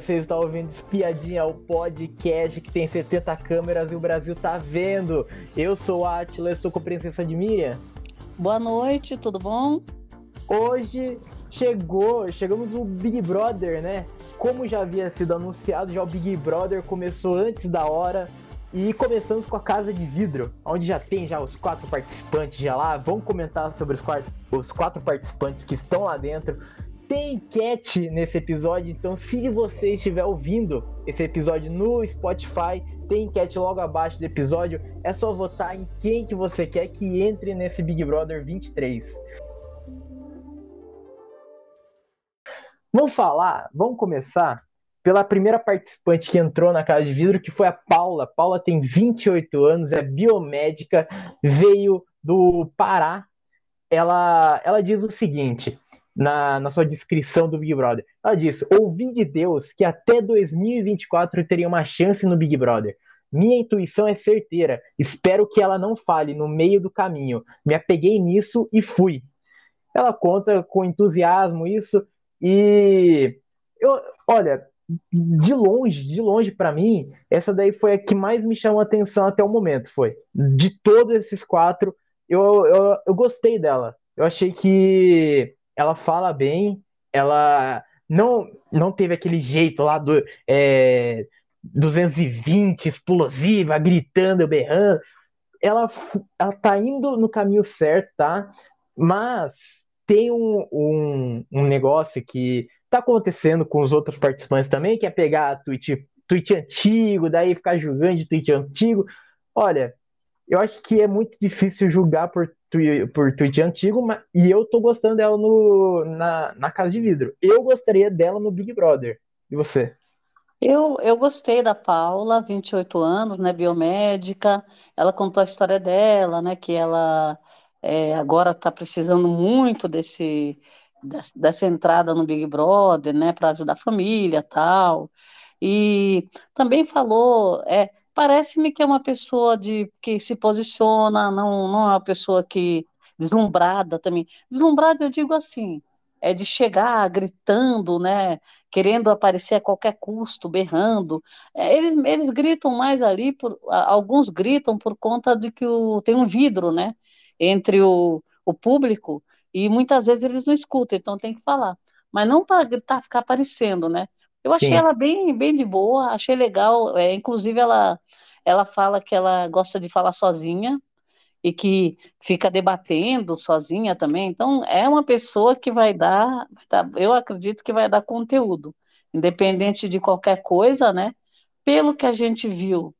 você está ouvindo Espiadinha, o podcast que tem 70 câmeras e o Brasil tá vendo. Eu sou o Atila, estou com a presença de Miriam. Boa noite, tudo bom? Hoje chegou, chegamos no Big Brother, né? Como já havia sido anunciado, já o Big Brother começou antes da hora. E começamos com a Casa de Vidro, onde já tem já os quatro participantes já lá. Vamos comentar sobre os quatro, os quatro participantes que estão lá dentro. Tem enquete nesse episódio, então se você estiver ouvindo esse episódio no Spotify, tem enquete logo abaixo do episódio. É só votar em quem que você quer que entre nesse Big Brother 23. Vamos falar, vamos começar pela primeira participante que entrou na Casa de Vidro, que foi a Paula. Paula tem 28 anos, é biomédica, veio do Pará. Ela, ela diz o seguinte: na, na sua descrição do Big Brother. Ela disse: Ouvi de Deus que até 2024 eu teria uma chance no Big Brother. Minha intuição é certeira. Espero que ela não fale no meio do caminho. Me apeguei nisso e fui. Ela conta com entusiasmo isso e eu, olha, de longe, de longe para mim, essa daí foi a que mais me chamou a atenção até o momento, foi. De todos esses quatro, eu, eu, eu gostei dela. Eu achei que ela fala bem, ela não, não teve aquele jeito lá do é, 220, explosiva, gritando, berrando. Ela, ela tá indo no caminho certo, tá? Mas tem um, um, um negócio que tá acontecendo com os outros participantes também, que é pegar tweet, tweet antigo, daí ficar julgando de tweet antigo. Olha, eu acho que é muito difícil julgar por, por tweet antigo, mas, e eu tô gostando dela no, na, na Casa de Vidro. Eu gostaria dela no Big Brother. E você? Eu, eu gostei da Paula, 28 anos, né, biomédica. Ela contou a história dela, né, que ela é, agora está precisando muito desse, dessa entrada no Big Brother, né, para ajudar a família, tal. E também falou, é, Parece-me que é uma pessoa de que se posiciona, não, não é uma pessoa que deslumbrada também. Deslumbrada, eu digo assim, é de chegar gritando, né, querendo aparecer a qualquer custo, berrando. É, eles, eles gritam mais ali, por, alguns gritam por conta de que o, tem um vidro, né, entre o, o público e muitas vezes eles não escutam, então tem que falar. Mas não para gritar, ficar aparecendo, né? Eu achei Sim. ela bem, bem de boa, achei legal. É, inclusive, ela, ela fala que ela gosta de falar sozinha e que fica debatendo sozinha também. Então, é uma pessoa que vai dar, eu acredito que vai dar conteúdo, independente de qualquer coisa, né? Pelo que a gente viu,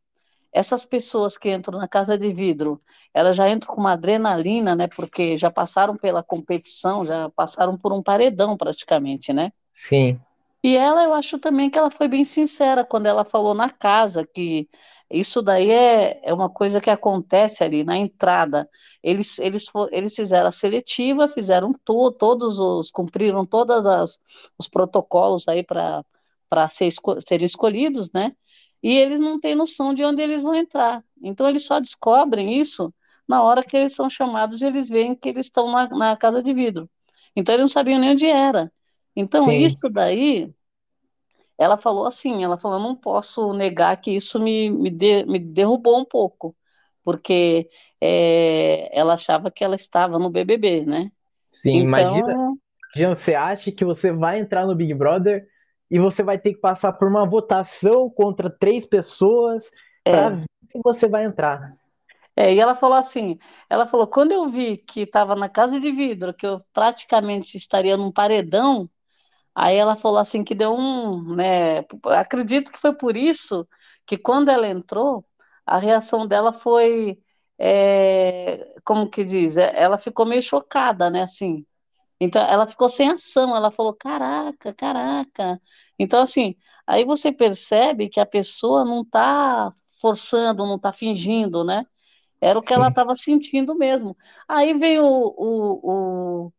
essas pessoas que entram na casa de vidro, elas já entram com uma adrenalina, né? Porque já passaram pela competição, já passaram por um paredão praticamente, né? Sim. E ela, eu acho também que ela foi bem sincera quando ela falou na casa que isso daí é, é uma coisa que acontece ali na entrada. Eles, eles, eles fizeram a seletiva, fizeram tudo, todos os, cumpriram todos os protocolos aí para ser, esco, serem escolhidos, né? E eles não têm noção de onde eles vão entrar. Então eles só descobrem isso na hora que eles são chamados e eles veem que eles estão na, na casa de vidro. Então eles não sabiam nem onde era. Então, Sim. isso daí, ela falou assim, ela falou, não posso negar que isso me, me, de, me derrubou um pouco, porque é, ela achava que ela estava no BBB, né? Sim, então... imagina, imagina, você acha que você vai entrar no Big Brother e você vai ter que passar por uma votação contra três pessoas é. para ver se você vai entrar. É, e ela falou assim, ela falou, quando eu vi que estava na casa de vidro, que eu praticamente estaria num paredão, Aí ela falou assim que deu um, né? Acredito que foi por isso que quando ela entrou, a reação dela foi, é, como que diz, é, ela ficou meio chocada, né? Assim, então ela ficou sem ação. Ela falou, caraca, caraca. Então assim, aí você percebe que a pessoa não está forçando, não está fingindo, né? Era o que Sim. ela estava sentindo mesmo. Aí veio o, o, o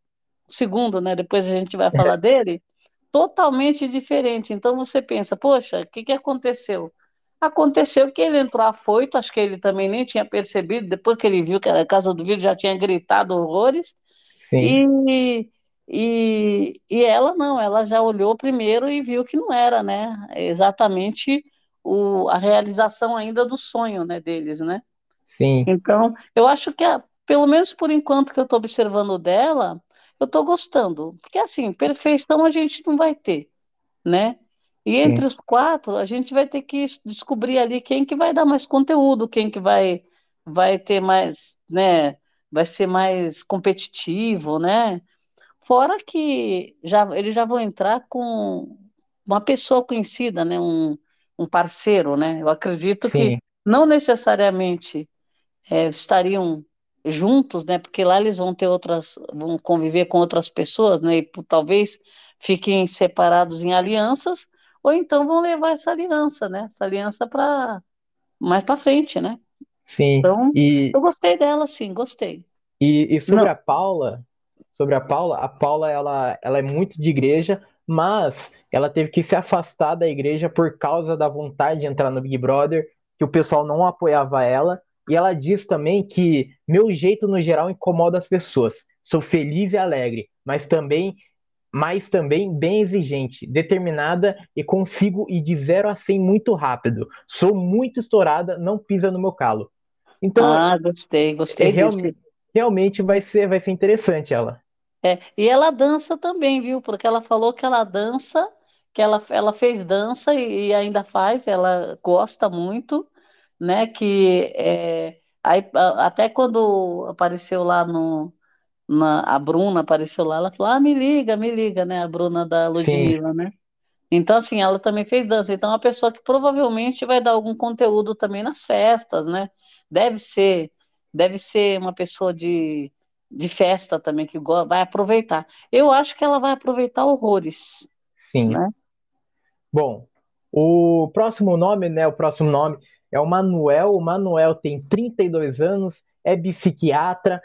segundo, né? Depois a gente vai falar dele totalmente diferente. Então você pensa, poxa, o que, que aconteceu? Aconteceu que ele entrou afoito, acho que ele também nem tinha percebido, depois que ele viu que era a casa do vídeo já tinha gritado horrores. Sim. E, E, e ela não, ela já olhou primeiro e viu que não era, né? Exatamente o, a realização ainda do sonho, né, deles, né? Sim, Então, eu acho que, a- pelo menos por enquanto que eu estou observando dela, eu estou gostando. Porque, assim, perfeição a gente não vai ter, né? E entre sim, os quatro, a gente vai ter que descobrir ali quem que vai dar mais conteúdo, quem que vai, vai ter mais, né? Vai ser mais competitivo, né? Fora que já, eles já vão entrar com uma pessoa conhecida, né? Um, um parceiro, né? Eu acredito que sim, não necessariamente é, estariam juntos, né? Porque lá eles vão ter outras, vão conviver com outras pessoas, né? E talvez fiquem separados em alianças, ou então vão levar essa aliança, né? Essa aliança para mais para frente, né? sim. Então, E, eu gostei dela, sim, gostei. e, e sobre Não, a Paula, sobre a Paula, a Paula ela, ela é muito de igreja, mas ela teve que se afastar da igreja por causa da vontade de entrar no Big Brother, que o pessoal não apoiava ela. E ela diz também que meu jeito no geral incomoda as pessoas. Sou feliz e alegre, mas também, mas também bem exigente, determinada e consigo ir de zero a 100 muito rápido. Sou muito estourada, não pisa no meu calo. Então, ah, gostei, é, gostei disso. realme- realmente vai ser, vai ser interessante ela. É, e ela dança também, viu? Porque ela falou que ela dança, que ela, ela fez dança e, e ainda faz, ela gosta muito, né? Que é, aí, até quando apareceu lá no, na, a Bruna apareceu lá, ela falou, ah, me liga, me liga, né? A Bruna da Sim, Ludmilla, né? Então, assim, ela também fez dança. Então, é uma pessoa que provavelmente vai dar algum conteúdo também nas festas, né? Deve ser, deve ser uma pessoa de, de festa também que vai aproveitar. Eu acho que ela vai aproveitar horrores, sim. né? Bom, o próximo nome, né? O próximo nome é o Manuel. O Manuel tem 32 anos, é psiquiatra,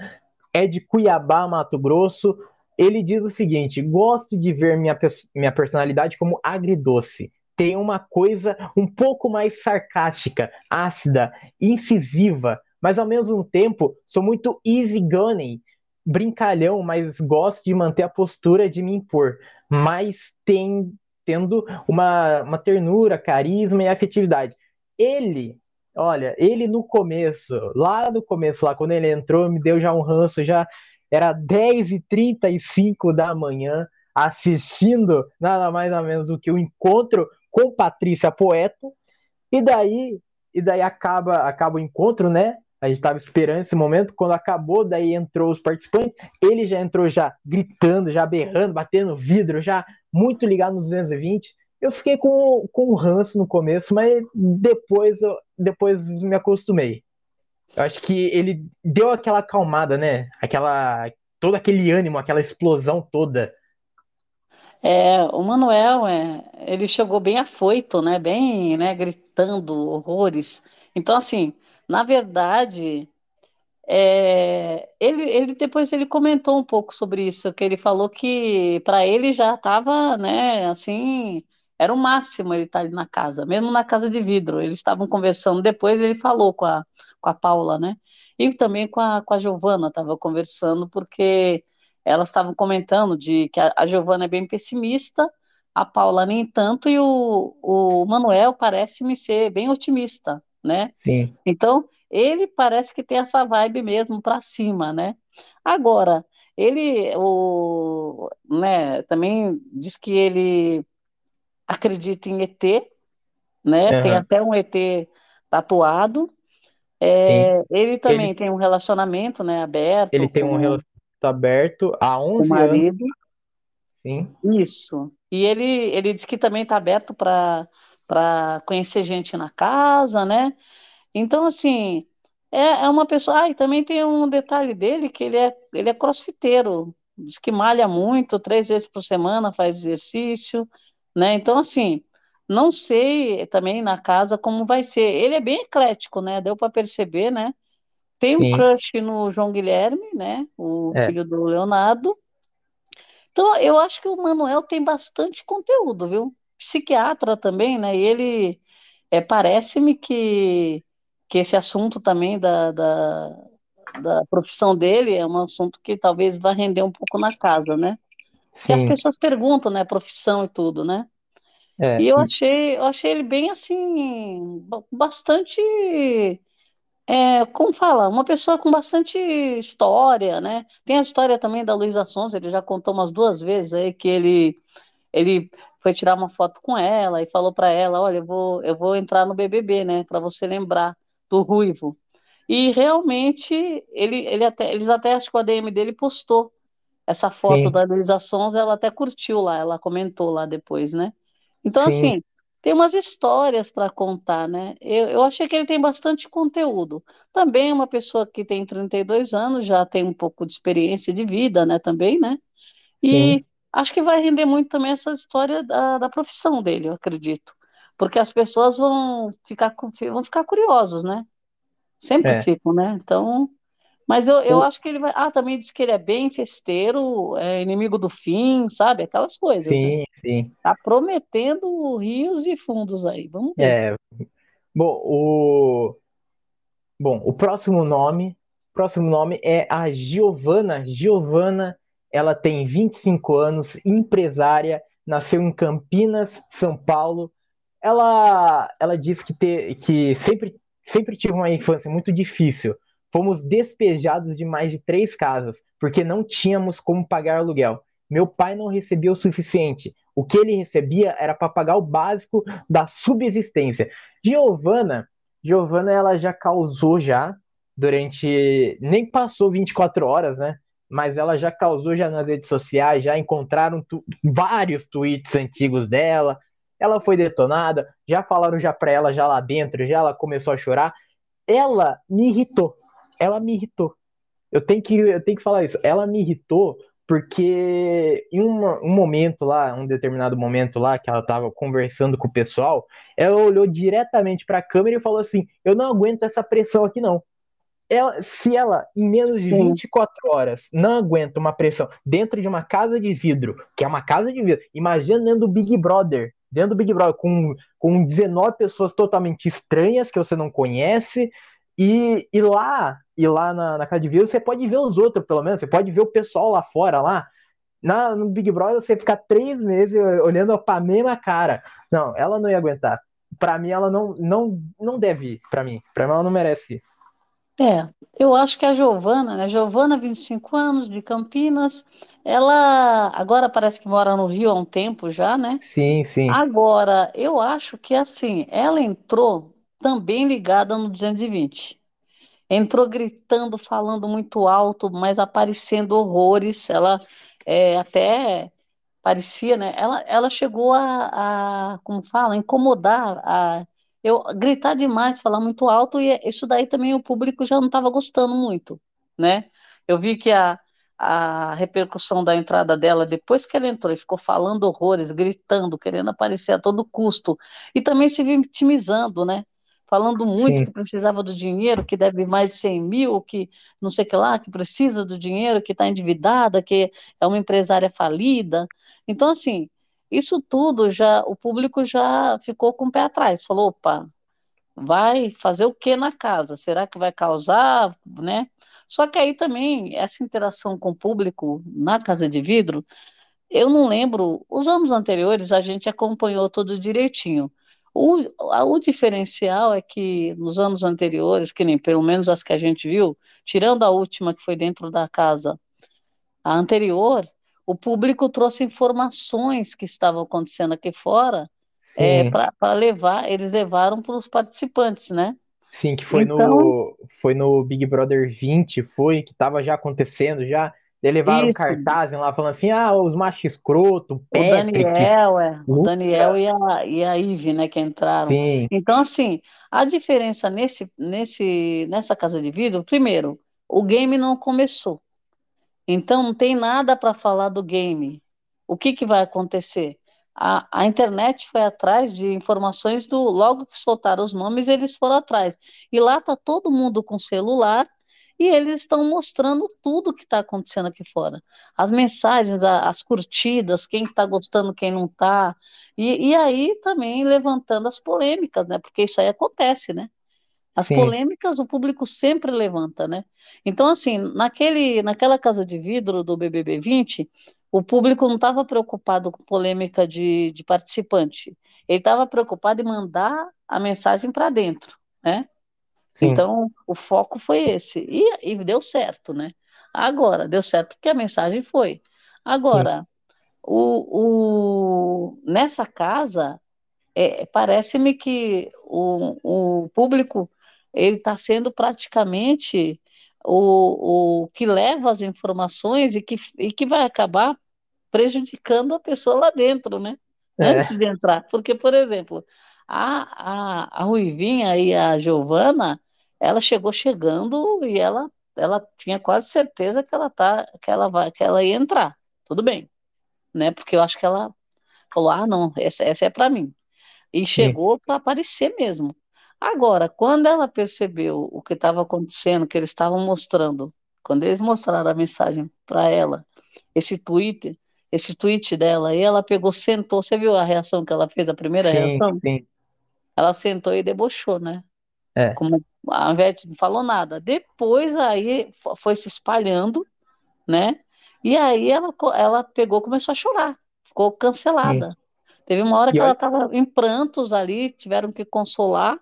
é de Cuiabá, Mato Grosso. Ele diz o seguinte: gosto de ver minha, minha personalidade como agridoce. Tem uma coisa um pouco mais sarcástica, ácida, incisiva, mas ao mesmo tempo sou muito easygoing, brincalhão, mas gosto de manter a postura de me impor. Mas tem, tendo uma, uma ternura, carisma e afetividade. Ele Olha, ele no começo, lá no começo, lá quando ele entrou, me deu já um ranço, já era 10h35 da manhã, assistindo nada mais nada menos do que o encontro com Patrícia Poeta, e daí, e daí acaba, acaba o encontro, né? A gente estava esperando esse momento, quando acabou, daí entrou os participantes, ele já entrou já gritando, já berrando, batendo vidro, já muito ligado nos 220. Eu fiquei com, com um ranço no começo, mas depois, eu- depois me acostumei. Eu acho que ele deu aquela acalmada, né? Aquela, todo aquele ânimo, aquela explosão toda. É, o Manuel, é, ele chegou bem afoito, né? Bem, né? Gritando horrores. Então, assim, na verdade. É, ele, ele depois ele comentou um pouco sobre isso, que ele falou que para ele já estava, né, assim, era o máximo ele estar ali na casa, mesmo na casa de vidro. Eles estavam conversando depois, ele falou com a, com a Paula, né? E também com a, com a Giovana, estava conversando, porque elas estavam comentando de que a, a Giovana é bem pessimista, a Paula nem tanto, e o, o Manuel parece-me ser bem otimista, né? Sim, Então, ele parece que tem essa vibe mesmo para cima, né? Agora, ele, o, né, também diz que ele acredita em ET, né? Tem aham, até um ET tatuado. É, ele Ele, também tem um relacionamento, né, ele aberto tem um relacionamento aberto há com o 11 anos, marido. sim, Isso. E ele, ele diz que também está aberto para para conhecer gente na casa, né? Então, assim, é, é uma pessoa. Ah, e também tem um detalhe dele que ele é, ele é crossfiteiro. Diz que malha muito, três vezes por semana faz exercício, né? Então, assim, não sei também na casa como vai ser. Ele é bem eclético, né? Deu para perceber, né? Tem um sim. crush no João Guilherme, né? O É, filho do Leonardo. Então, eu acho que o Manuel tem bastante conteúdo, viu? Psiquiatra também, né? E ele é, parece-me que, que esse assunto também da, da, da profissão dele é um assunto que talvez vá render um pouco na casa, né? Que as sim, pessoas perguntam, né, profissão e tudo, né? E é, eu e- achei, eu achei ele bem assim, ba- bastante, é, como fala, uma pessoa com bastante história, né? Tem a história também da Luísa Sonza, ele já contou umas duas vezes aí que ele, ele foi tirar uma foto com ela e falou para ela, olha, eu vou, eu vou entrar no BBB, né, para você lembrar do Ruivo. E realmente ele, ele até, eles até acho que o ADM dele postou essa foto sim, da Luísa Sonza, ela até curtiu lá, ela comentou lá depois, né? Então, sim, assim, tem umas histórias para contar, né? Eu, eu achei que ele tem bastante conteúdo. Também é uma pessoa que tem 32 anos, já tem um pouco de experiência de vida, né? Também, né? sim, E acho que vai render muito também essa história da, da profissão dele, eu acredito. Porque as pessoas vão ficar, vão ficar curiosos, né? Sempre é. ficam, né? Então, mas eu, eu O- acho que ele vai. Ah, também diz que ele é bem festeiro, é inimigo do fim, sabe? Aquelas coisas, né? sim, sim, Tá prometendo rios e fundos aí. Vamos ver. é. Bom, o, bom, o próximo nome, próximo nome é a Giovana. Giovana, ela tem 25 anos, empresária, nasceu em Campinas, São Paulo. Ela, ela diz que, te, que sempre, sempre tive uma infância muito difícil. Fomos despejados de mais de três casas, porque não tínhamos como pagar aluguel. Meu pai não recebia o suficiente. O que ele recebia era para pagar o básico da subsistência. Giovana, Giovana, ela já causou já durante, nem passou 24 horas, né? Mas ela já causou já nas redes sociais, já encontraram tu, vários tweets antigos dela, ela foi detonada, já falaram já pra ela já lá dentro, já ela começou a chorar. Ela me irritou. Ela me irritou. Eu tenho que, eu tenho que falar isso. Ela me irritou porque em um, um momento lá, um determinado momento lá, que ela tava conversando com o pessoal, ela olhou diretamente para a câmera e falou assim: Eu não aguento essa pressão aqui, não. Ela, se ela, em menos de Sim, 24 horas, não aguenta uma pressão dentro de uma casa de vidro, que é uma casa de vidro, imagina dentro do Big Brother, dentro do Big Brother, com, com 19 pessoas totalmente estranhas que você não conhece, e, e lá, e lá na, na você pode ver os outros, pelo menos, você pode ver o pessoal lá fora, lá. Na, no Big Brother, você ficar três meses olhando pra mesma cara. Não, ela não ia aguentar. Pra mim, ela não, não, não deve ir, pra mim. Pra mim, ela não merece ir. é. Eu acho que a Giovana, né? Giovana, 25 anos, de Campinas. Ela agora parece que mora no Rio há um tempo já, né? Sim, sim, Agora, eu acho que assim, ela entrou também ligada no 220. Entrou gritando, falando muito alto, mas aparecendo horrores. Ela é, até parecia, né? Ela, ela chegou a, a, como fala, incomodar, a eu gritar demais, falar muito alto, e isso daí também o público já não estava gostando muito, né? Eu vi que a, a repercussão da entrada dela, depois que ela entrou e ficou falando horrores, gritando, querendo aparecer a todo custo, e também se vitimizando, né? Falando muito sim, que precisava do dinheiro, que deve mais de 100 mil, que não sei o que lá, que precisa do dinheiro, que está endividada, que é uma empresária falida. Então, assim, isso tudo já, o público já ficou com o pé atrás, falou, opa, vai fazer o que na casa? Será que vai causar, né? Só que aí também, essa interação com o público na Casa de Vidro, eu não lembro, os anos anteriores a gente acompanhou tudo direitinho. O, a- o diferencial é que nos anos anteriores, que nem pelo menos as que a gente viu, tirando a última que foi dentro da casa, a anterior, o público trouxe informações que estavam acontecendo aqui fora, é, para levar, eles levaram para os participantes, né? sim, que foi Então, no, foi no Big Brother 20, foi, que tava já acontecendo, já, Daí levaram um isso, cartaz lá falando assim, ah, os machos escroto, o Patrick, Daniel, é, o Daniel e a, e a Ive, né, que entraram. sim, Então, assim, a diferença nesse, nesse, nessa casa de vidro, primeiro, o game não começou. Então, não tem nada para falar do game. O que que vai acontecer? A, a internet foi atrás de informações do. Logo que soltaram os nomes, eles foram atrás. E lá está todo mundo com celular e eles estão mostrando tudo que está acontecendo aqui fora. As mensagens, as curtidas, quem está gostando, quem não está. E, e aí também levantando as polêmicas, né? Porque isso aí acontece, né? As sim, polêmicas o público sempre levanta, né? Então, assim, naquele, naquela casa de vidro do BBB 20, o público não estava preocupado com polêmica de, de participante. Ele estava preocupado em mandar a mensagem para dentro, né? Sim. Então, o foco foi esse. E, e deu certo, né? Agora, deu certo porque a mensagem foi. Agora, o, o, nessa casa, é, parece-me que o, o público ele está sendo praticamente o, o que leva as informações e que, e que vai acabar prejudicando a pessoa lá dentro, né? É. Antes de entrar. Porque, por exemplo, a, a, a Ruivinha e a Giovana, ela chegou chegando e ela, ela tinha quase certeza que ela, tá, que, ela vai, que ela ia entrar. Tudo bem. Né? Porque eu acho que ela falou: ah, não, essa, essa é para mim. E chegou para aparecer mesmo. Agora, quando ela percebeu o que estava acontecendo, que eles estavam mostrando, quando eles mostraram a mensagem para ela, esse tweet, esse tweet dela, e ela pegou, sentou, você viu a reação que ela fez, a primeira sim, reação? sim. Ela sentou e debochou, né? É. Como a Ivete não falou nada. Depois aí foi se espalhando, né? E aí ela, ela pegou, começou a chorar, ficou cancelada. Sim. Teve uma hora que olha- ela estava em prantos ali, tiveram que consolar.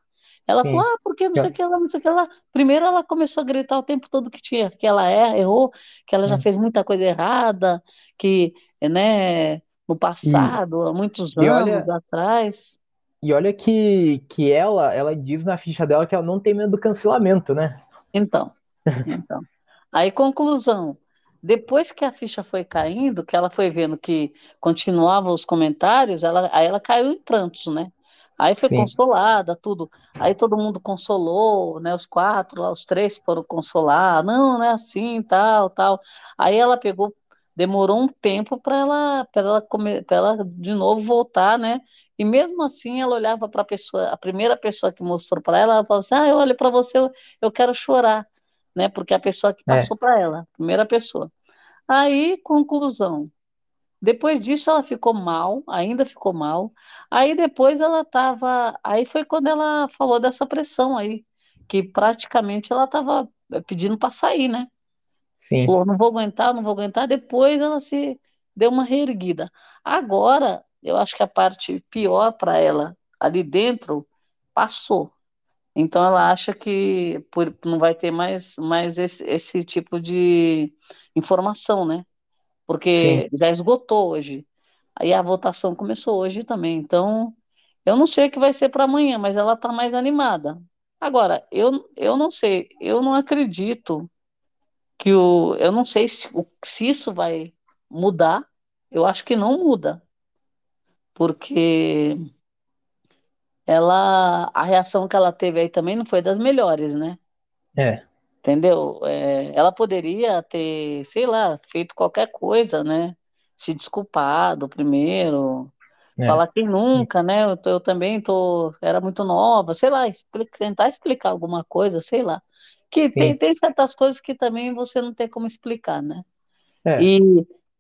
Ela Sim. falou, ah, porque não sei o que lá, não sei o que lá. Primeiro ela começou a gritar o tempo todo que tinha, que ela é, errou, que ela já Hum. fez muita coisa errada, que, né, no passado, há muitos E olha- anos atrás. E olha que, que ela, ela diz na ficha dela que ela não tem medo do cancelamento, né? Então, então. Aí, conclusão. Depois que a ficha foi caindo, que ela foi vendo que continuavam os comentários, ela, aí ela caiu em prantos, né? Aí foi Sim. consolada, tudo. Aí todo mundo consolou, né? Os quatro lá, os três foram consolar. Não, não é assim, tal, tal. Aí ela pegou, demorou um tempo para ela, para ela, come- pra ela de novo voltar, né? E mesmo assim ela olhava para a pessoa, a primeira pessoa que mostrou para ela, ela falou assim: Ah, eu olho para você, eu, eu quero chorar, né? Porque a pessoa que É. passou para ela, primeira pessoa. Aí, conclusão. Depois disso ela ficou mal, ainda ficou mal. Aí depois ela estava, aí foi quando ela falou dessa pressão aí, que praticamente ela estava pedindo para sair, né? Sim. Falou, não vou aguentar, não vou aguentar. Depois ela se deu uma reerguida. Agora, eu acho que a parte pior para ela ali dentro passou. Então ela acha que por- não vai ter mais, mais esse, esse tipo de informação, né? Porque já esgotou hoje. Aí a votação começou hoje também. Então, eu não sei o que vai ser para amanhã, mas ela está mais animada. Agora, eu, eu não sei, eu não acredito que o. Eu não sei se, se isso vai mudar. Eu acho que não muda. Porque ela, a reação que ela teve aí também não foi das melhores, né? É. Entendeu? É, ela poderia ter, sei lá, feito qualquer coisa, né? Se desculpado primeiro, É. falar que nunca, né? Eu, tô- eu também tô, era muito nova, sei lá, expli- tentar explicar alguma coisa, sei lá. Que Sim. tem, tem certas coisas que também você não tem como explicar, né? É. E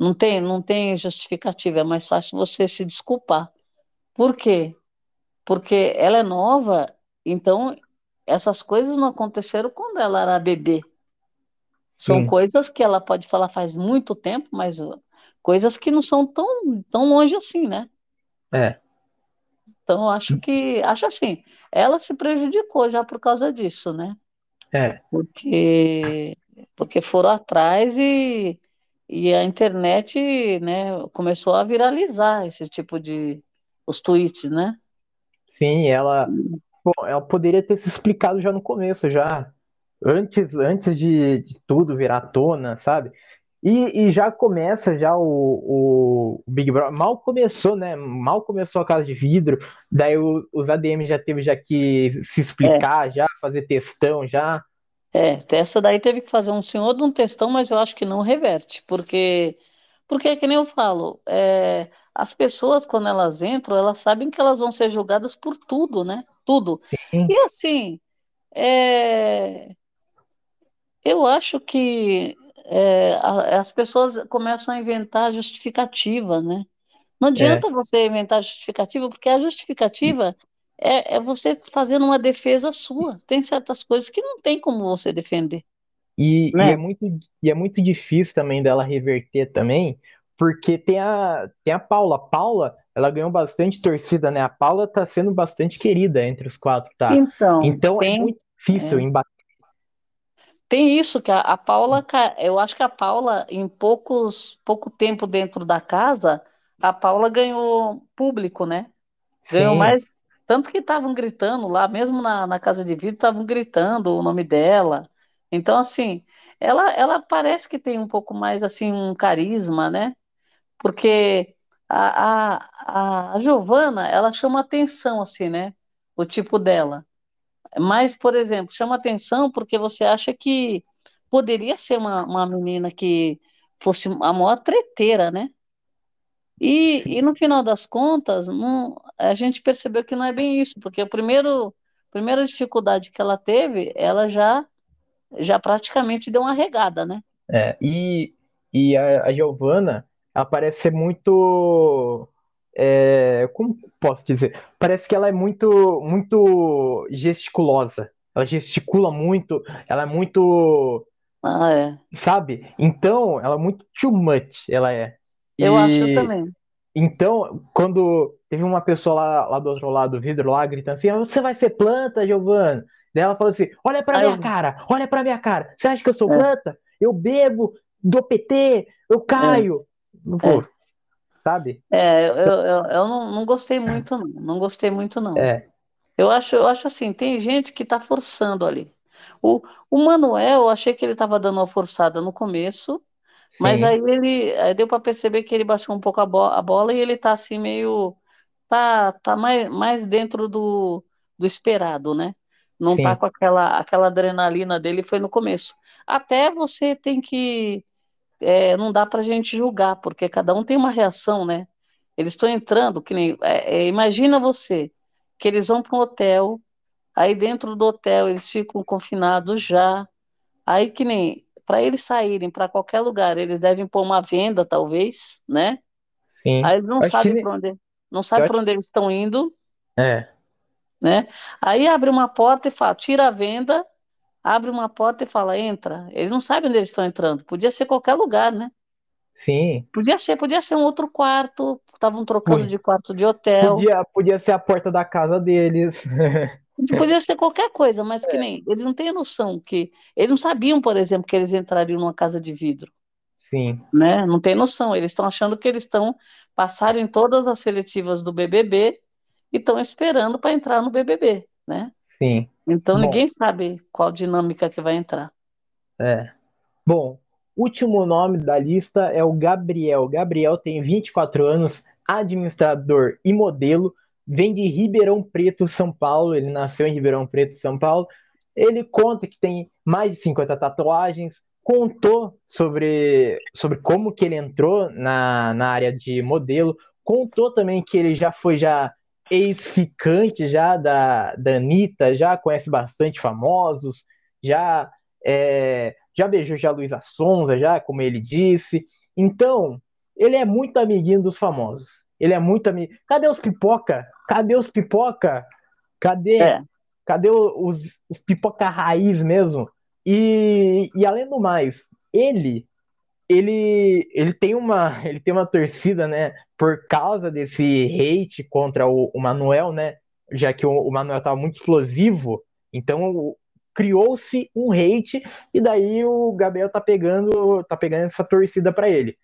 não tem, não tem justificativa, é mais fácil você se desculpar. Por quê? Porque ela é nova, então essas coisas não aconteceram quando ela era bebê. São Sim. coisas que ela pode falar faz muito tempo, mas coisas que não são tão, tão longe assim, né? É. Então, acho que, acho assim, ela se prejudicou já por causa disso, né? É. Porque, porque foram atrás e, e a internet, né, começou a viralizar esse tipo de, os tweets, né? Sim, ela, pô, ela poderia ter se explicado já no começo, já antes, antes de, de tudo virar à tona, sabe? E, e já começa já o, o Big Brother, mal começou, né? Mal começou a Casa de Vidro, daí o- os ADM já teve já que se explicar, já fazer textão, já. É, essa daí teve que fazer um senhor de um textão, mas eu acho que não reverte, porque, porque é que nem eu falo, é, as pessoas quando elas entram, elas sabem que elas vão ser julgadas por tudo, né? Tudo. Sim. E assim, é, eu acho que é, as pessoas começam a inventar justificativa, né? Não adianta você inventar justificativa, porque a justificativa é, é você fazendo uma defesa sua. Tem certas coisas que não tem como você defender. E, Né? e é muito, e é muito difícil também dela reverter também, porque tem a, tem a Paula. A Paula, ela ganhou bastante torcida, né? A Paula tá sendo bastante querida entre os quatro, tá? Então, Então é tem, muito difícil é, embater. tem isso que a, a Paula, eu acho que a Paula, em poucos, pouco tempo dentro da casa, a Paula ganhou público, né? Ganhou Sim, mais, tanto que estavam gritando lá, mesmo na, na casa de vidro, estavam gritando o nome dela. Então, assim, ela, ela parece que tem um pouco mais, assim, um carisma, né? Porque a, a, a, Giovana, ela chama atenção, assim, né? O tipo dela. Mas, por exemplo, chama atenção porque você acha que poderia ser uma, uma menina que fosse a maior treteira, né? E, e no final das contas, não, a gente percebeu que não é bem isso, porque a primeiro, primeira dificuldade que ela teve, ela já, já praticamente deu uma regada, né? É, e, e a, a Giovanna, ela parece ser muito. é, como posso dizer? Parece que ela é muito, muito gesticulosa. Ela gesticula muito, ela é muito, Ah, é. sabe? Então, ela é muito too much, ela é. Eu acho E também. então, quando teve uma pessoa lá, lá do outro lado do vidro, lá, gritando assim: Você vai ser planta, Giovana? Daí ela falou assim: Olha pra Ah, minha eu, cara, olha pra minha cara. Você acha que eu sou é, planta? Eu bebo, dou PT, eu caio. Pô, é, sabe? é, eu, eu, eu não, não gostei muito, não. Não gostei muito, não. É, Eu acho, eu acho assim, tem gente que tá forçando ali. O, o Manuel, eu achei que ele estava dando uma forçada no começo, Mas aí ele, aí deu para perceber que ele baixou um pouco a, bo- a bola e ele tá assim meio, tá, tá mais, mais dentro do, do esperado, né? Não tá sim, com aquela, aquela adrenalina dele, foi no começo. Até você tem que, é, não dá pra gente julgar, porque cada um tem uma reação, né? Eles estão entrando, que nem, é, é, imagina você, que eles vão para um hotel, aí dentro do hotel eles ficam confinados já, Aí que nem para eles saírem para qualquer lugar, eles devem pôr uma venda, talvez, né? sim. Aí eles não Acho que, sabem ne- para onde, não sabem para acho, onde eles estão indo, é, né? Aí abre uma porta e fala, tira a venda, abre uma porta e fala, entra. Eles não sabem onde eles estão entrando. Podia ser qualquer lugar, né? sim. Podia ser, podia ser um outro quarto. Estavam trocando de quarto de hotel. Podia, podia ser a porta da casa deles. Podia ser qualquer coisa, mas que nem eles não têm noção que eles não sabiam, por exemplo, que eles entrariam numa casa de vidro. Sim, né? Não tem noção. Eles estão achando que eles estão passaram em todas as seletivas do BBB e estão esperando para entrar no BBB, né? sim. Então Bom, ninguém sabe qual dinâmica que vai entrar. é. Bom, último nome da lista é o Gabriel. Gabriel tem 24 anos, administrador e modelo, vem de Ribeirão Preto, São Paulo. Ele nasceu em Ribeirão Preto, São Paulo. Ele conta que tem mais de 50 tatuagens, contou sobre, sobre como que ele entrou na, na área de modelo, contou também que ele já foi já ex-ficante já da, da Anitta, já conhece bastante famosos, já é, já beijou já Luísa Sonza, já, como ele disse. Então, ele é muito amiguinho dos famosos. Ele é muito amigo. Cadê os pipoca? Cadê os pipoca? Cadê? É, Cadê os, os pipoca raiz mesmo? E, e além do mais, ele ele ele tem uma ele tem uma torcida, né, por causa desse hate contra o, o Manuel, né? Já que o, o Manuel estava muito explosivo, então criou-se um hate e daí o Gabriel tá pegando tá pegando essa torcida para ele.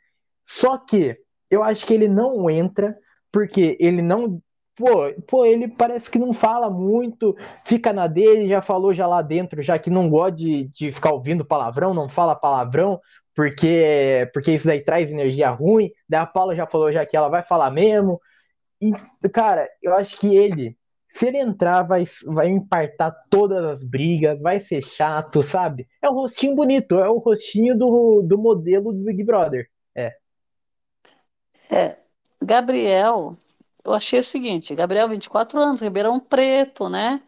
Só que eu acho que ele não entra porque ele não Pô, pô, ele parece que não fala muito, fica na dele, já falou já lá dentro, já que não gosta de, de ficar ouvindo palavrão, não fala palavrão, porque porque isso daí traz energia ruim. Daí a Paula já falou já que ela vai falar mesmo. E, cara, eu acho que ele, se ele entrar, vai, vai empartar todas as brigas, vai ser chato, sabe? É o rostinho bonito, é o rostinho do, do modelo do Big Brother. É, é. Gabriel, eu achei o seguinte, Gabriel, 24 anos, Ribeirão Preto, né?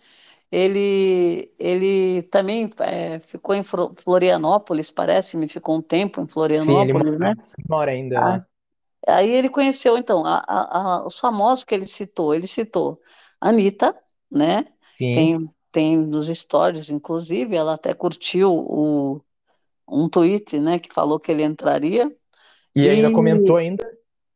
Ele, ele também é, ficou em Florianópolis, parece-me, ficou um tempo em sim, ele Florianópolis, né? mora, ainda lá. Aí ele conheceu, então, a- a- a- os famosos que ele citou. Ele citou Anitta, né? Sim, Tem, tem nos stories, inclusive, ela até curtiu o, um tweet, né, que falou que ele entraria. E, e ainda comentou ainda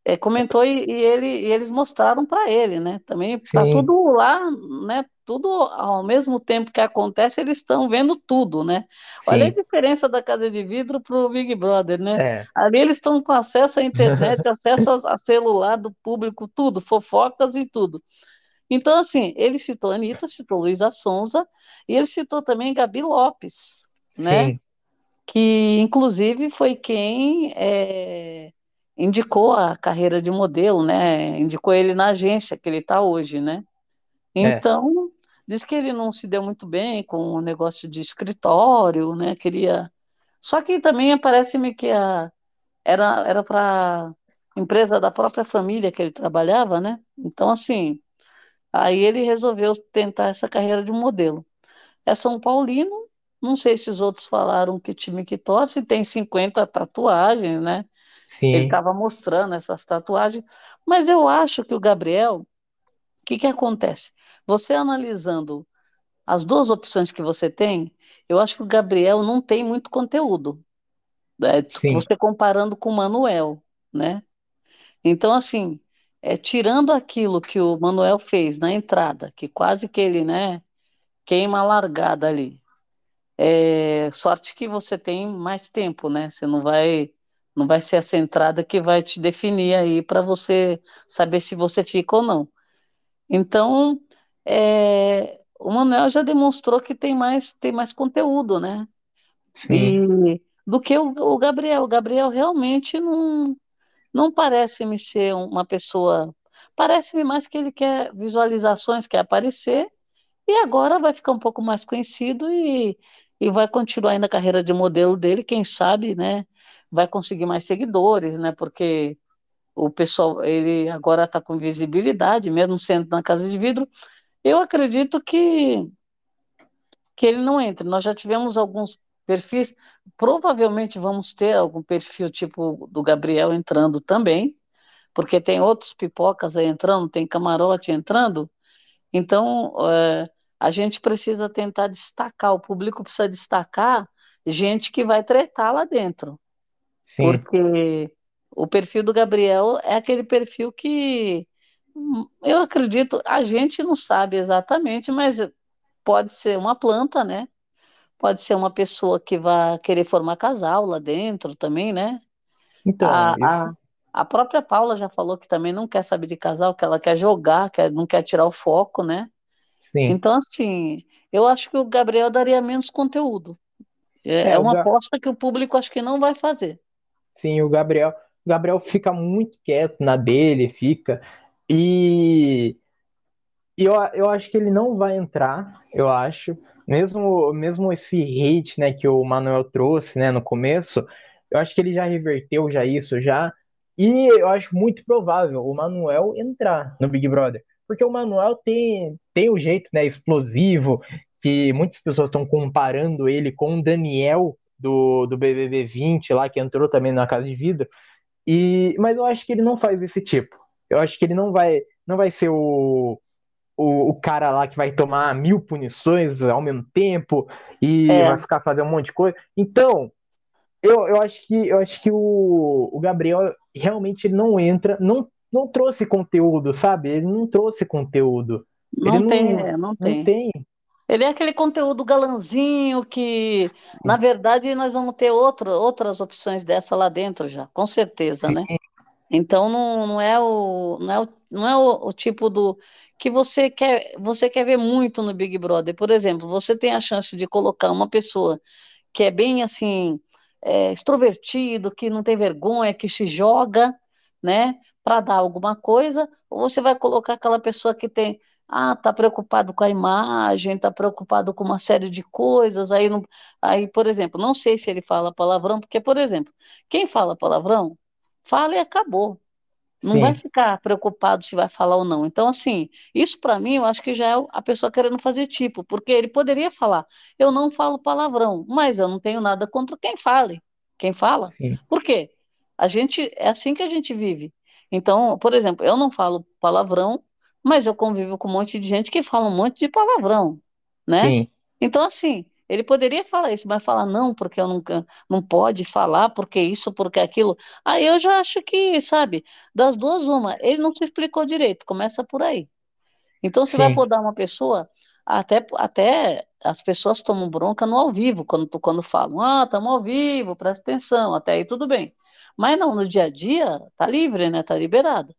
é, comentou e, e, ele, e eles mostraram para ele, né? Também está tudo lá, né? Tudo ao mesmo tempo que acontece, eles estão vendo tudo, né? Sim. Olha a diferença da casa de vidro para o Big Brother, né? É. Ali eles estão com acesso à internet, acesso a, a, celular do público, tudo, fofocas e tudo. Então, assim, ele citou a Anitta, citou Luísa Sonza, e ele citou também Gabi Lopes, né? Sim. Que, inclusive, foi quem é, indicou a carreira de modelo, né? Indicou ele na agência que ele está hoje, né? É. Então, é. diz que ele não se deu muito bem com o negócio de escritório, né? Queria. Só que também parece-me que a... era era para empresa da própria família que ele trabalhava, né? Então, assim, aí ele resolveu tentar essa carreira de modelo. É São Paulino, não sei se os outros falaram que time que torce, tem 50 tatuagens, né? Sim. Ele estava mostrando essas tatuagens. Mas eu acho que o Gabriel, o que, que acontece? Você analisando as duas opções que você tem, eu acho que o Gabriel não tem muito conteúdo. Né? Você comparando com o Manuel, né? Então, assim, é, tirando aquilo que o Manuel fez na entrada, que quase que ele, né, queima a largada ali. É, sorte que você tem mais tempo, né? Você não vai não vai ser essa entrada que vai te definir aí para você saber se você fica ou não. Então, é, o Manuel já demonstrou que tem mais, tem mais conteúdo, né? Sim. E, do que o, o Gabriel. O Gabriel realmente não, não parece me ser uma pessoa. Parece-me mais que ele quer visualizações, quer aparecer, e agora vai ficar um pouco mais conhecido e, e vai continuar ainda a carreira de modelo dele, quem sabe, né? Vai conseguir mais seguidores, né? Porque o pessoal, ele agora está com visibilidade, mesmo sendo na casa de vidro. Eu acredito que que ele não entre. Nós já tivemos alguns perfis, provavelmente vamos ter algum perfil tipo do Gabriel entrando também, porque tem outros pipocas aí entrando, tem camarote entrando. Então, é, a gente precisa tentar destacar, o público precisa destacar gente que vai tretar lá dentro. Sim. Porque o perfil do Gabriel é aquele perfil que hum, eu acredito, a gente não sabe exatamente, mas pode ser uma planta, né? Pode ser uma pessoa que vai querer formar casal lá dentro também, né? Então, a, isso... a, a, própria Paula já falou que também não quer saber de casal, que ela quer jogar, quer, não quer tirar o foco, né? Sim. Então, assim, eu acho que o Gabriel daria menos conteúdo. É, é, é uma aposta que o público acho que não vai fazer. Sim, o Gabriel, o Gabriel fica muito quieto na dele, fica. E, e eu, eu acho que ele não vai entrar, eu acho. Mesmo, mesmo esse hate, né, que o Manuel trouxe, né, no começo, eu acho que ele já reverteu já isso já. E eu acho muito provável o Manuel entrar no Big Brother. Porque o Manuel tem, tem o jeito, né, explosivo, que muitas pessoas estão comparando ele com o Daniel do, do BBB 20 lá, que entrou também na Casa de Vidro. E, mas eu acho que ele não faz esse tipo. Eu acho que ele não vai, não vai ser o, o, o cara lá que vai tomar mil punições ao mesmo tempo e é. vai ficar fazendo um monte de coisa. Então, eu, eu acho que eu acho que o, o Gabriel realmente ele não entra, não, não trouxe conteúdo, sabe? Ele não trouxe conteúdo. Não ele tem, não, não tem. Não tem. Ele é aquele conteúdo galanzinho que, na verdade, nós vamos ter outro, outras opções dessa lá dentro já, com certeza, né? Sim. né? Então não, não é o não é o, não é o, o, tipo do que você quer você quer ver muito no Big Brother. Por exemplo, você tem a chance de colocar uma pessoa que é bem assim é, extrovertido, que não tem vergonha, que se joga, né, para dar alguma coisa, ou você vai colocar aquela pessoa que tem ah, tá preocupado com a imagem, tá preocupado com uma série de coisas. Aí, não, aí, por exemplo, não sei se ele fala palavrão, porque, por exemplo, quem fala palavrão, fala e acabou. Não Sim. vai ficar preocupado se vai falar ou não. Então, assim, isso para mim eu acho que já é a pessoa querendo fazer tipo, porque ele poderia falar, eu não falo palavrão, mas eu não tenho nada contra quem fale. Quem fala? Sim. Por quê? A gente, é assim que a gente vive. Então, por exemplo, eu não falo palavrão, mas eu convivo com um monte de gente que fala um monte de palavrão, né? Sim. Então, assim, Ele poderia falar isso, mas falar não, porque eu nunca não pode falar, porque isso, porque aquilo. Aí eu já acho que, sabe, das duas, uma, ele não se explicou direito, começa por aí. Então, se Sim. vai podar uma pessoa, até, até as pessoas tomam bronca no ao vivo, quando, quando falam, ah, estamos ao vivo, presta atenção, até aí tudo bem. Mas não, no dia a dia, tá livre, né? Tá liberado.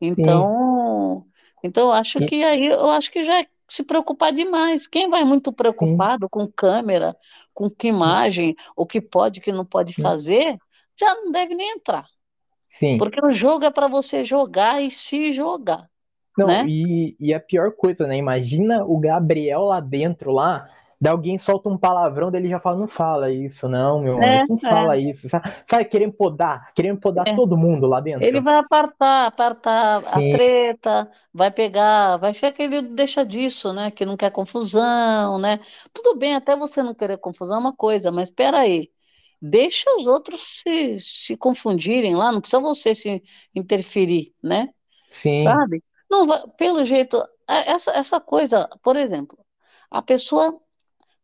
Então. Então acho que aí eu acho que já é se preocupar demais. Quem vai muito preocupado Sim. com câmera, com que imagem, o que pode, o que não pode fazer, já não deve nem entrar. Sim. Porque o jogo é para você jogar e se jogar. Não, né? e, e a pior coisa, né? Imagina o Gabriel lá dentro, lá, Daí alguém solta um palavrão, dele já fala, não fala isso, não, meu é, não é. fala isso. Sabe, sabe, querendo podar, querendo podar é. todo mundo lá dentro. Ele vai apartar, apartar Sim. a treta, vai pegar, vai ser aquele deixa disso, né, que não quer confusão, né. Tudo bem, até você não querer confusão é uma coisa, mas espera aí, deixa os outros se, se confundirem lá, não precisa você se interferir, né, Sim. sabe? Não, pelo jeito, essa, essa coisa, por exemplo, a pessoa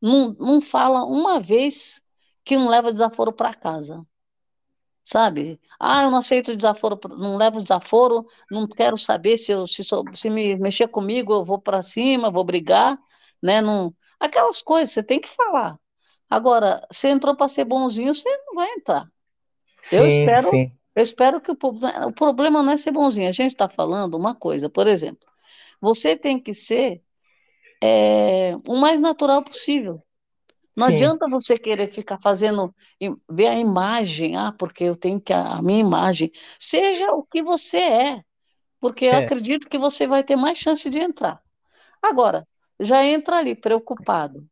não, não fala uma vez que não leva desaforo para casa. Sabe? Ah, eu não aceito desaforo, não levo desaforo, não quero saber se, eu, se, se me mexer comigo, eu vou para cima, vou brigar, né? Não, aquelas coisas, você tem que falar. Agora, você entrou para ser bonzinho, você não vai entrar. Sim, eu espero, sim. eu espero que o, o problema não é ser bonzinho. A gente está falando uma coisa, por exemplo, você tem que ser é, o mais natural possível. Não Sim. adianta você querer ficar fazendo, ver a imagem, ah, porque eu tenho que a, a minha imagem. Seja o que você é, porque eu é. acredito que você vai ter mais chance de entrar. Agora, já entra ali preocupado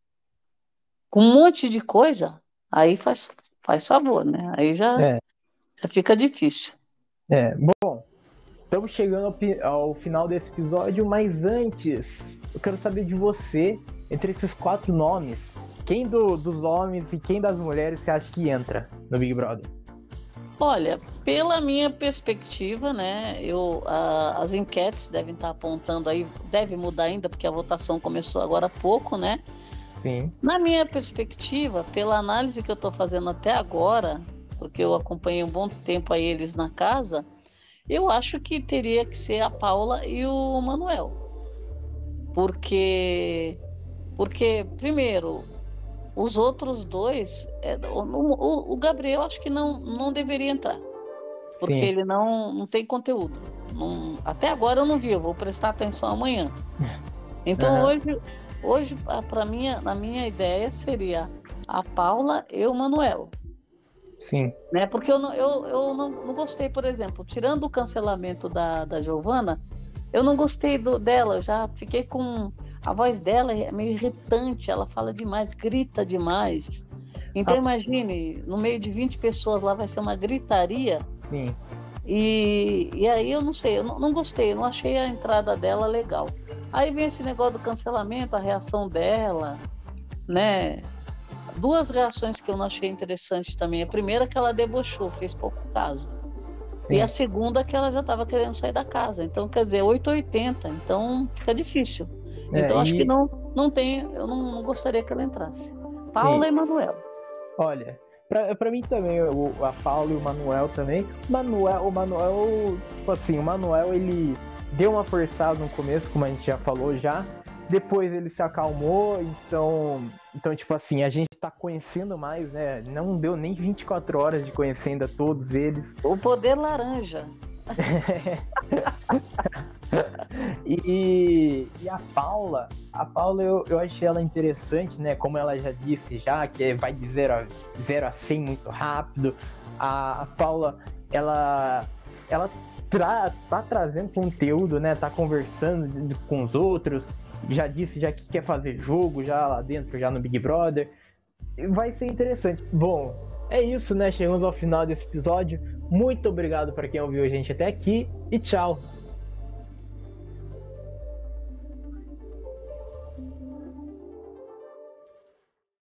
com um monte de coisa, aí faz, faz favor, né? Aí já, é. já fica difícil. É, bom, estamos chegando ao, ao final desse episódio, mas antes eu quero saber de você, entre esses quatro nomes, quem do, dos homens e quem das mulheres você acha que entra no Big Brother? Olha, pela minha perspectiva, né, eu, a, as enquetes devem estar apontando aí, deve mudar ainda, porque a votação começou agora há pouco, né? Sim. Na minha perspectiva, pela análise que eu estou fazendo até agora, porque eu acompanhei um bom tempo aí eles na casa, eu acho que teria que ser a Paula e o Manuel. Porque, porque primeiro, os outros dois, é, o, o, Gabriel acho que não, não deveria entrar, porque Sim. ele não, não tem conteúdo. Não, até agora eu não vi, eu vou prestar atenção amanhã. Então uhum. hoje, hoje para minha, na minha ideia seria a Paula e o Manuel. Sim. Né? Porque eu, não, eu, eu não, não gostei, por exemplo, tirando o cancelamento da, da Giovana, eu não gostei do, dela, eu já fiquei com. A voz dela é meio irritante, ela fala demais, grita demais. Então ah. imagine, no meio de 20 pessoas lá vai ser uma gritaria. Sim. E, e aí eu não sei, eu não, não gostei, eu não achei a entrada dela legal. Aí vem esse negócio do cancelamento, a reação dela, né? Duas reações que eu não achei interessante também. A primeira que ela debochou, fez pouco caso. Sim. E a segunda que ela já estava querendo sair da casa. Então, quer dizer, 880. Então, fica difícil. É, então, e... acho que não, não tem. Eu não, não gostaria que ela entrasse. Paula Sim. e Manuel. Olha, para mim também, o, a Paula e o Manuel também. Manuel, o Manuel, tipo assim, o Manuel ele deu uma forçada no começo, como a gente já falou já. Depois ele se acalmou, então, então tipo assim, a gente tá conhecendo mais, né? Não deu nem 24 horas de conhecer ainda todos eles. O poder laranja. e, e, a Paula, a Paula eu, eu achei ela interessante, né? Como ela já disse já, que vai de 0 a, 0 a 100 muito rápido. A, a Paula, ela, ela tra, tá trazendo conteúdo, né? Tá conversando com os outros. Já disse já que quer fazer jogo já lá dentro, já no Big Brother vai ser interessante. Bom, é isso, né? Chegamos ao final desse episódio. Muito obrigado para quem ouviu a gente até aqui e tchau.